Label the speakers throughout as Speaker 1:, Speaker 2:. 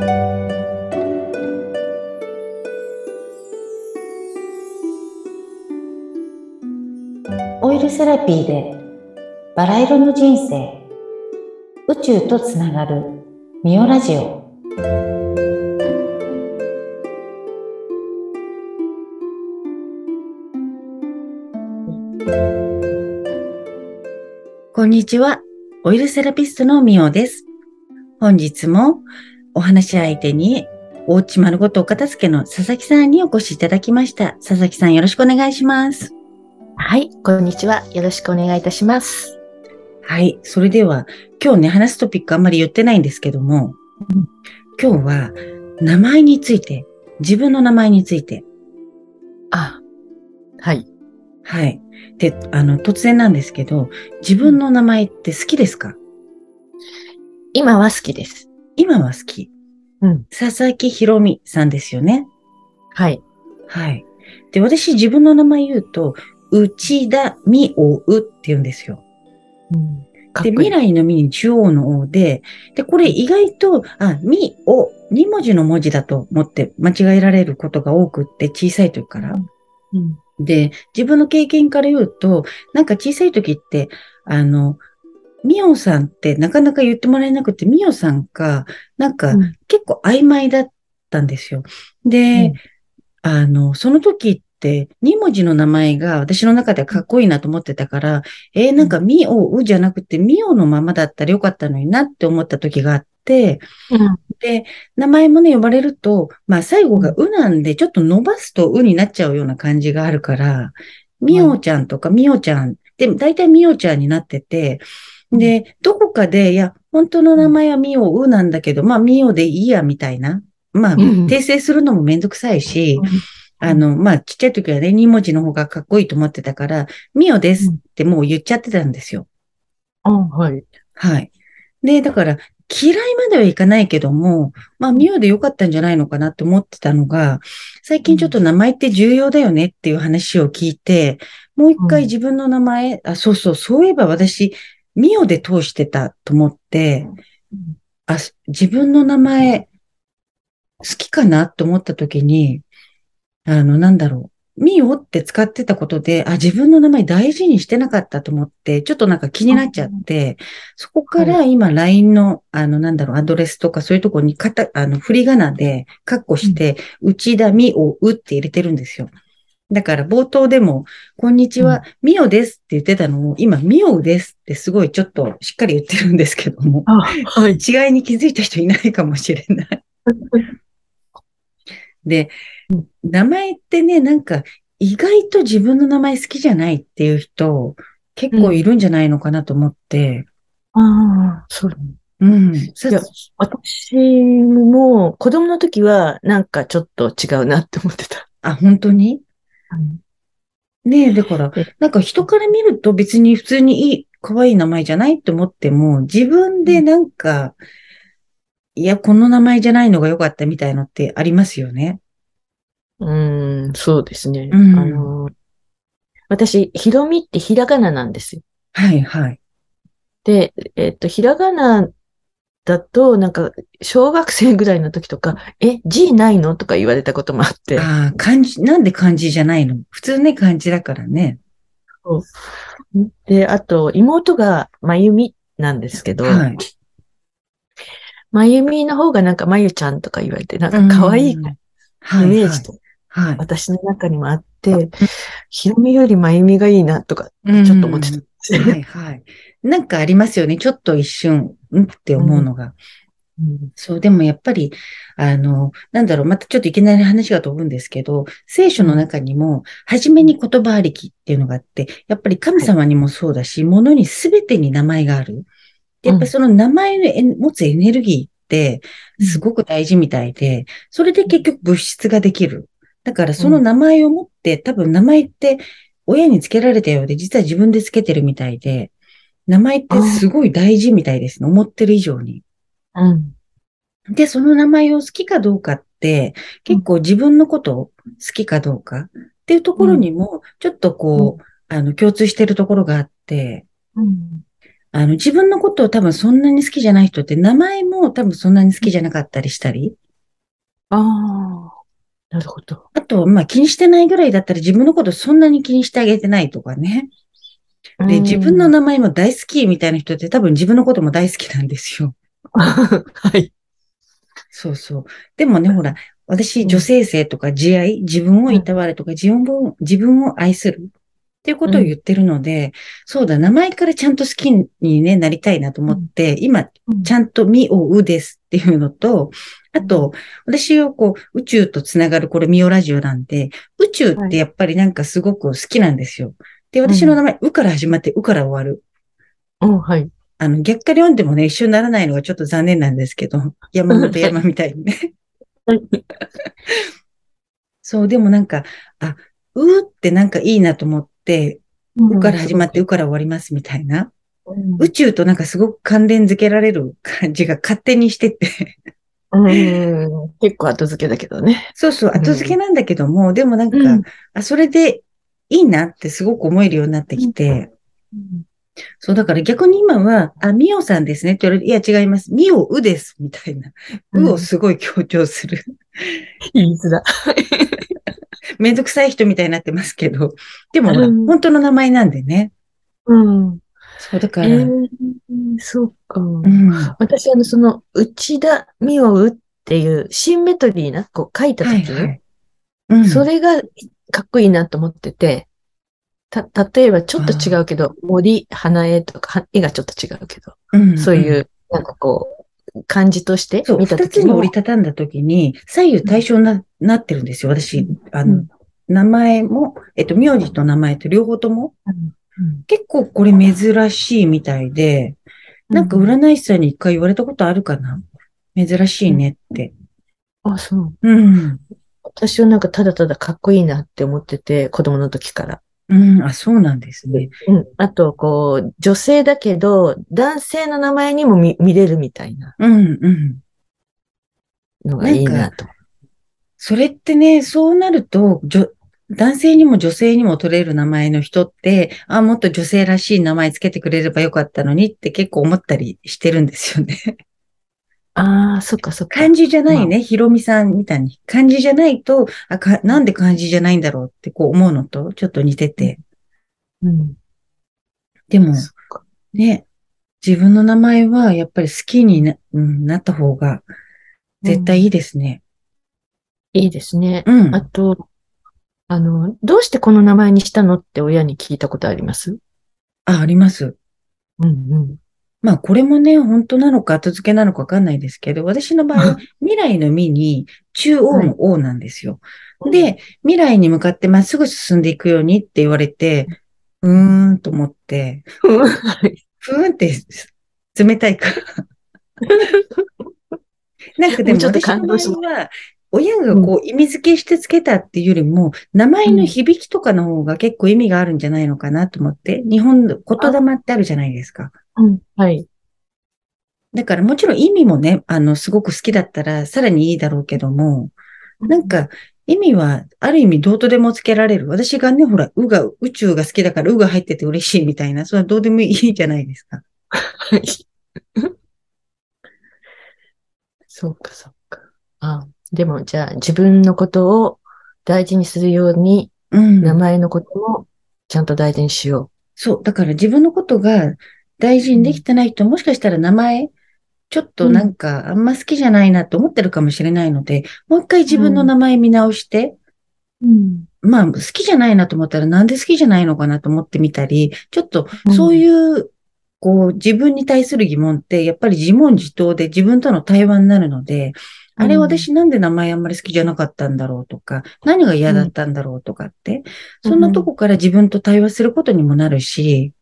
Speaker 1: オイルセラピーでバラ色の人生宇宙とつながるミオラジオこんにちは。オイルセラピストのミオです。本日もお話し相手におうち丸ごとお片付けの佐々木さんにお越しいただきました。佐々木さんよろしくお願いします。
Speaker 2: はい、こんにちは。よろしくお願いいたします。
Speaker 1: はい。それでは、今日ね、話すトピックあんまり言ってないんですけども、
Speaker 2: うん
Speaker 1: 今日は、名前について、自分の名前について、
Speaker 2: あ、はい。
Speaker 1: はい。で、あの、突然なんですけど、自分の名前って好きですか？
Speaker 2: 今は好きです。
Speaker 1: 今は好き。
Speaker 2: うん。
Speaker 1: 佐々木ひろみさんですよね。
Speaker 2: はい。
Speaker 1: はい。で、私自分の名前言うと、内田美おうって言うんですよ。
Speaker 2: うん、
Speaker 1: で、未来の未に中央の王で、で、これ意外と、あ、み、お、二文字の文字だと思って間違えられることが多くって、小さい時から。
Speaker 2: うん。
Speaker 1: で、自分の経験から言うと、なんか小さい時って、あの、みおさんってなかなか言ってもらえなくて、みおさんか、なんか
Speaker 2: うん
Speaker 1: 結構曖昧だったんですよ。で、あの、その時って、二文字の名前が私の中ではかっこいいなと思ってたから、えーなんかみおうじゃなくてみおのままだったらよかったのになって思った時があって、
Speaker 2: うん。
Speaker 1: で、名前もね、呼ばれると、まあ最後がうなんで、ちょっと伸ばすとうになっちゃうような感じがあるから、みおちゃんとかみおちゃん、で、大体みおちゃんになってて、で、どこかで、いや、本当の名前はみおうなんだけど、まあみおでいいや、みたいな。まあ、
Speaker 2: うん
Speaker 1: 訂正するのもめんどくさいし、あの、まあ、ちっちゃい時はね、二文字の方がかっこいいと思ってたから、みおですってもう言っちゃってたんですよ。
Speaker 2: あ、はい。
Speaker 1: はい。で、だから、嫌いまではいかないけども、まあ、ミオでよかったんじゃないのかなって思ってたのが、最近ちょっと名前って重要だよねっていう話を聞いて、もう一回自分の名前、あ、そうそう、そういえば私、ミオで通してたと思って、あ、自分の名前、好きかなと思った時に、あの、なんだろう。ミオって使ってたことで、あ、自分の名前大事にしてなかったと思って、ちょっとなんか気になっちゃって、そこから今 LINE の、あの、なんだろう、アドレスとかそういうところにかた、あの、振り仮名でカッコして、内田美おうって入れてるんですよ。だから冒頭でも、こんにちは、みおですって言ってたのを、今、みおうですってすごいちょっとしっかり言ってるんですけども、
Speaker 2: あ、はい。
Speaker 1: 違いに気づいた人いないかもしれない。で、名前ってね、なんか、意外と自分の名前好きじゃないっていう人、結構いるんじゃないのかなと思って、
Speaker 2: ああ、そう。
Speaker 1: うん。さ
Speaker 2: いや私も子供の時はなんかちょっと違うなって思ってた。
Speaker 1: あ、本当に？ねえ、だから
Speaker 2: え、
Speaker 1: なんか人から見ると別に普通にいい、可愛い名前じゃないって思っても、自分でなんか、いや、この名前じゃないのが良かったみたいのってありますよね。
Speaker 2: うん、そうですね。
Speaker 1: うん
Speaker 2: あの、私、ひろみってひらがななんですよ。
Speaker 1: はい、はい。
Speaker 2: で、えっと、ひらがなだと、なんか、小学生ぐらいの時とか、え、字ないの？とか言われたこともあって。
Speaker 1: ああ、漢字、なんで漢字じゃないの？普通ね、漢字だからね。
Speaker 2: で、あと、妹がまゆみなんですけど、
Speaker 1: はい。
Speaker 2: まゆみの方がなんかまゆちゃんとか言われて、なんか可愛いイ
Speaker 1: うん
Speaker 2: メ
Speaker 1: はい。
Speaker 2: ージと
Speaker 1: はい。
Speaker 2: 私の中にもあって、ひろみよりまゆみがいいなとか、
Speaker 1: うん
Speaker 2: ちょっと思ってた。
Speaker 1: はい、はい。なんかありますよね。ちょっと一瞬、うんって思うのが。
Speaker 2: うん
Speaker 1: そう、でもやっぱり、あの、なんだろう、またちょっといきなり話が飛ぶんですけど、聖書の中にも、初めに言葉ありきっていうのがあって、やっぱり神様にもそうだし、物に全てに名前がある。でやっぱりその名前のえ持つエネルギーって、すごく大事みたいで、それで結局物質ができる。だからその名前を持って、多分名前って親につけられたようで、実は自分でつけてるみたいで、名前ってすごい大事みたいですね。思ってる以上に。
Speaker 2: うん。
Speaker 1: で、その名前を好きかどうかって、結構自分のことを好きかどうかっていうところにも、ちょっとこう、あの、共通してるところがあって、
Speaker 2: うん。
Speaker 1: あの、自分のことを多分そんなに好きじゃない人って、名前も多分そんなに好きじゃなかったりしたり。
Speaker 2: ああ、なるほど。
Speaker 1: あと、まあ気にしてないぐらいだったら自分のことそんなに気にしてあげてないとかね。で、自分の名前も大好きみたいな人って多分自分のことも大好きなんですよ。
Speaker 2: はい。
Speaker 1: そうそう。でもね、ほら、私、女性性とか自愛、自分をいたわるとか、自分を、自分を愛するっていうことを言ってるので、そうだ、名前からちゃんと好きに、ね、なりたいなと思って、今、ちゃんとみおうですっていうのと、あと、私をこう、宇宙とつながる、これミオラジオなんで、宇宙ってやっぱりなんかすごく好きなんですよ。で、私の名前、うから始まって、うから終わる。
Speaker 2: うん、はい。
Speaker 1: あの、逆から読んでもね、一緒にならないのがちょっと残念なんですけど、山本山みたいにね。そう、でもなんか、あ、うーってなんかいいなと思って、うから始まって、うから終わりますみたいな。
Speaker 2: うん、
Speaker 1: 宇宙となんかすごく関連づけられる感じが勝手にしてて。
Speaker 2: うん、結構後付けだけどね。
Speaker 1: そうそう、後付けなんだけども、でもなんか、
Speaker 2: うん
Speaker 1: あ、それでいいなってすごく思えるようになってきて、そう、だから逆に今は、あ、みおさんですねって言われて、いや違います。みおうです、みたいな。うをすごい強調する。
Speaker 2: 言いづら。
Speaker 1: めんどくさい人みたいになってますけど。でも本当の名前なんでね。
Speaker 2: うん。
Speaker 1: そう、だから、
Speaker 2: えー、そうか。
Speaker 1: うん。
Speaker 2: 私、あの、その、内田美桜っていうシンメトリーな、こう書いた時に、
Speaker 1: はいはい。うん。
Speaker 2: それがかっこいいなと思ってて、た、例えばちょっと違うけど、森、花江とか、は絵がちょっと違うけど、
Speaker 1: うん、
Speaker 2: そういう、なんかこう、漢字として見た
Speaker 1: 二
Speaker 2: 時にも
Speaker 1: つに折り、たたんだ時に、左右対称な、なってるんですよ、私。あの、
Speaker 2: うん
Speaker 1: 名前も、えっと、名字と名前と両方とも。
Speaker 2: うん
Speaker 1: 結構これ珍しいみたいで、なんか占い師さんに一回言われたことあるかな？珍しいねって。
Speaker 2: あ、そう。
Speaker 1: うん。
Speaker 2: 私はなんかただただかっこいいなって思ってて、子供の時から。
Speaker 1: うん、あ、そうなんですね。
Speaker 2: うん。あと、こう、女性だけど、男性の名前にも見見れるみたいな
Speaker 1: うん、うん。
Speaker 2: のがいいなと。
Speaker 1: それってね、そうなると、男性にも女性にも取れる名前の人って、あ、もっと女性らしい名前つけてくれればよかったのにって結構思ったりしてるんですよね。
Speaker 2: ああ、そっかそっか。
Speaker 1: 漢字じゃないね、ひろみさんみたいに。漢字じゃないと、あか、なんで漢字じゃないんだろうってこう思うのとちょっと似てて。
Speaker 2: うん。
Speaker 1: でも、ね、自分の名前はやっぱり好きにな,、うん、なった方が絶対いいですね。
Speaker 2: いいですね。
Speaker 1: うん。
Speaker 2: あと、あの、どうしてこの名前にしたのって親に聞いたことあります？
Speaker 1: あ、あります。
Speaker 2: うんうん。
Speaker 1: まあ、これもね、本当なのか後付けなのかわかんないですけど、私の場合は未来の未に中央の王なんですよ。で、未来に向かってまっすぐ進んでいくようにって言われて、うーんと思って。ふーんって冷たいから。なんかでも
Speaker 2: もうちょっと
Speaker 1: 私の場
Speaker 2: 感動し
Speaker 1: 合は、親がこう意味付けしてつけたっていうよりも、名前の響きとかの方が結構意味があるんじゃないのかなと思って、日本の言霊ってあるじゃないですか。
Speaker 2: うん、はい。
Speaker 1: だからもちろん意味もね、あの、すごく好きだったらさらにいいだろうけども、なんか意味はある意味どうとでもつけられる。私がね、ほら、うが、宇宙が好きだからうが入ってて嬉しいみたいな、それはどうでもいいじゃないですか。
Speaker 2: はい。そうか、そうか。あ、でも、じゃあ、自分のことを大事にするように、
Speaker 1: うん。
Speaker 2: 名前のこともちゃんと大事にしよ
Speaker 1: そう。だから自分のことが大事にできてない人、もしかしたら名前、ちょっとなんかあんま好きじゃないなと思ってるかもしれないので、もう一回自分の名前見直して、
Speaker 2: う。うん。
Speaker 1: まあ好きじゃないなと思ったらなんで好きじゃないのかなと思ってみたり、ちょっとそういう、こう自分に対する疑問ってやっぱり自問自答で自分との対話になるので、あれ私なんで名前あんまり好きじゃなかったんだろうとか、何が嫌だったんだろうとかって、そんなとこから自分と対話することにもなるし、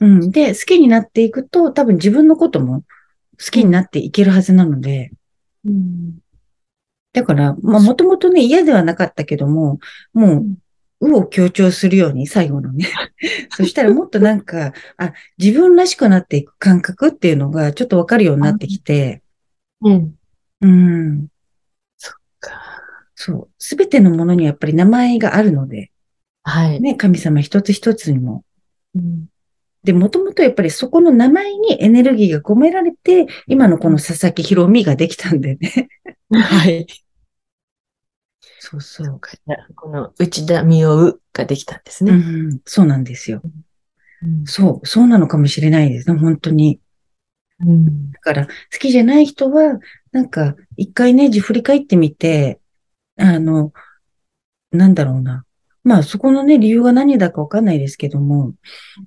Speaker 2: うん。
Speaker 1: うん。で、好きになっていくと、多分自分のことも好きになっていけるはずなので、
Speaker 2: うん。
Speaker 1: だから、まあ、もともとね、嫌ではなかったけども、もう、うを強調するように、最後のね。そしたらもっとなんか、あ、自分らしくなっていく感覚っていうのがちょっとわかるようになってきて、
Speaker 2: うん。
Speaker 1: うん。
Speaker 2: か
Speaker 1: そう。すべてのものにやっぱり名前があるので、
Speaker 2: はい。
Speaker 1: ね、神様一つ一つにも。
Speaker 2: うん
Speaker 1: で、もともとやっぱりそこの名前にエネルギーが込められて、今のこの佐々木ひろみができたんでね。
Speaker 2: はい。
Speaker 1: そうそう。
Speaker 2: この内田美代ができたんですね。
Speaker 1: うん、そうなんですよ。
Speaker 2: うん
Speaker 1: そう、そうなのかもしれないですね、本当に。
Speaker 2: うん
Speaker 1: だから、好きじゃない人は、なんか、一回ね、自振り返ってみて、あの、なんだろうな。まあ、そこのね、理由が何だかわかんないですけども、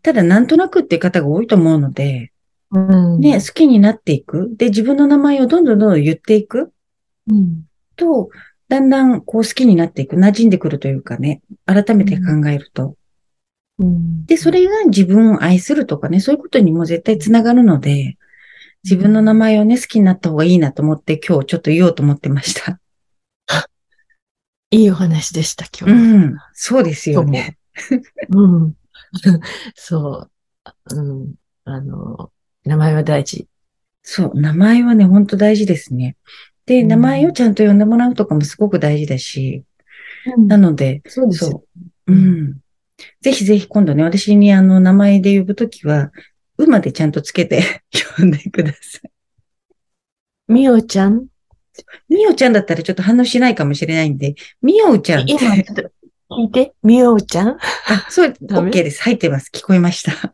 Speaker 1: ただ、なんとなくって方が多いと思うので、
Speaker 2: うん。
Speaker 1: ね、好きになっていく。で、自分の名前をどんどんどんどん言っていく。
Speaker 2: うん。
Speaker 1: と、だんだんこう好きになっていく、馴染んでくるというかね、改めて考えると。
Speaker 2: うん。
Speaker 1: で、それが自分を愛するとかね、そういうことにも絶対つながるので、自分の名前をね、好きになった方がいいなと思って今日ちょっと言おうと思ってました。
Speaker 2: いいお話でした、今
Speaker 1: う
Speaker 2: 日は。
Speaker 1: ん、そうですよね。
Speaker 2: うん。そう。うん。あの、名前は大事。
Speaker 1: そう、名前はね、ほんと大事ですね。で、
Speaker 2: うん
Speaker 1: 名前をちゃんと呼んでもらうとかもすごく大事だし、なので、
Speaker 2: そうですよ。
Speaker 1: うん。ぜひぜひ今度ね、私にあの名前で呼ぶときは、うまでちゃんとつけて 呼んでください。
Speaker 2: みおちゃん？
Speaker 1: みおちゃんだったらちょっと反応しないかもしれないんで、みおちゃん。
Speaker 2: 今、ちょっと聞いて。みおちゃん？
Speaker 1: あ、そう、OK です。入ってます。聞こえました。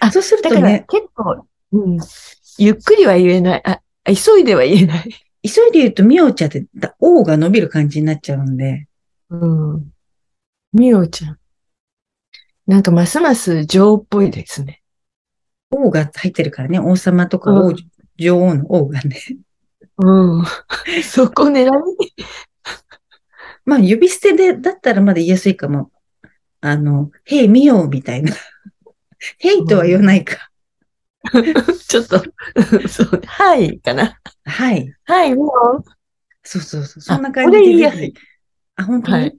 Speaker 2: あ
Speaker 1: そうする
Speaker 2: だから
Speaker 1: とね、
Speaker 2: 結構、うん。ゆっくりは言えない。あ、急いでは言えない。
Speaker 1: 急いで言うとみおちゃんって、だ O が伸びる感じになっちゃうんで、
Speaker 2: うん。みおちゃん。なんかますます女王っぽいですね。
Speaker 1: O が入ってるからね、王様とか王、
Speaker 2: うん
Speaker 1: 女王の O がね。
Speaker 2: うん。そこ狙い？
Speaker 1: まあ、指捨てで、だったらまだ言いやすいかも。あの、へいみおみたいな。へいとは言わないか。
Speaker 2: ちょっと、そう、はい、かな。
Speaker 1: はい。
Speaker 2: はい、みお。
Speaker 1: そうそうそう。そんな
Speaker 2: あ
Speaker 1: 感じで。
Speaker 2: これ言いやすい。
Speaker 1: あ、本当に、
Speaker 2: はい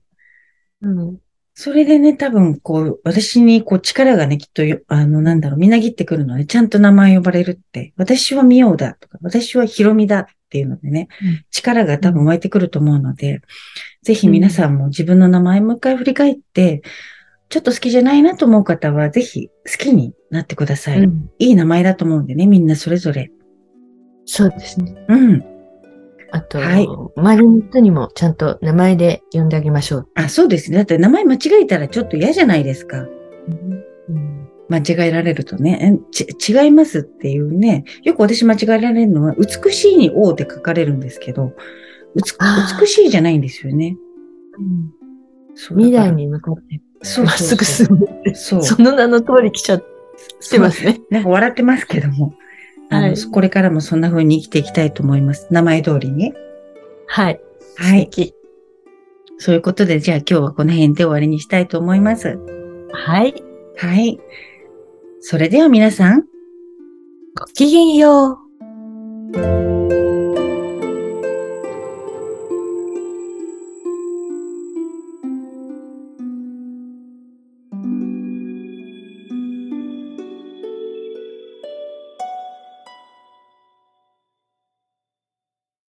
Speaker 2: うん。
Speaker 1: それでね、多分、こう、私に、こう、力がね、きっとよ、あの、なんだろう、みなぎってくるので、ちゃんと名前呼ばれるって、私はみおうだとか、私はひろみだっていうのでね、
Speaker 2: うん
Speaker 1: 力が多分湧いてくると思うので、ぜひ皆さんも自分の名前もう一回振り返って、ちょっと好きじゃないなと思う方は、ぜひ好きになってください。
Speaker 2: うん
Speaker 1: いい名前だと思うんでね、みんなそれぞれ。
Speaker 2: そうですね。
Speaker 1: うん。
Speaker 2: あと、
Speaker 1: はい
Speaker 2: 周りの人にもちゃんと名前で呼んであげましょう。
Speaker 1: あ、そうですね。だって名前間違えたらちょっと嫌じゃないですか。
Speaker 2: うん
Speaker 1: 間違えられるとね、違いますっていうね、よく私間違えられるのは、美しいに王って書かれるんですけど、美しいじゃないんですよね。そう
Speaker 2: 未
Speaker 1: だから
Speaker 2: 来に向かって
Speaker 1: そう
Speaker 2: まっすぐ
Speaker 1: そうそう
Speaker 2: 進む。
Speaker 1: そう。
Speaker 2: その名の通り来ちゃってますね。
Speaker 1: なんか笑ってますけども、あの、
Speaker 2: はい
Speaker 1: これからもそんな風に生きていきたいと思います。名前通りに。
Speaker 2: はい。
Speaker 1: はい。そういうことで、じゃあ今日はこの辺で終わりにしたいと思います。
Speaker 2: はい。
Speaker 1: はい。それでは皆さん、
Speaker 2: ごきげんよう。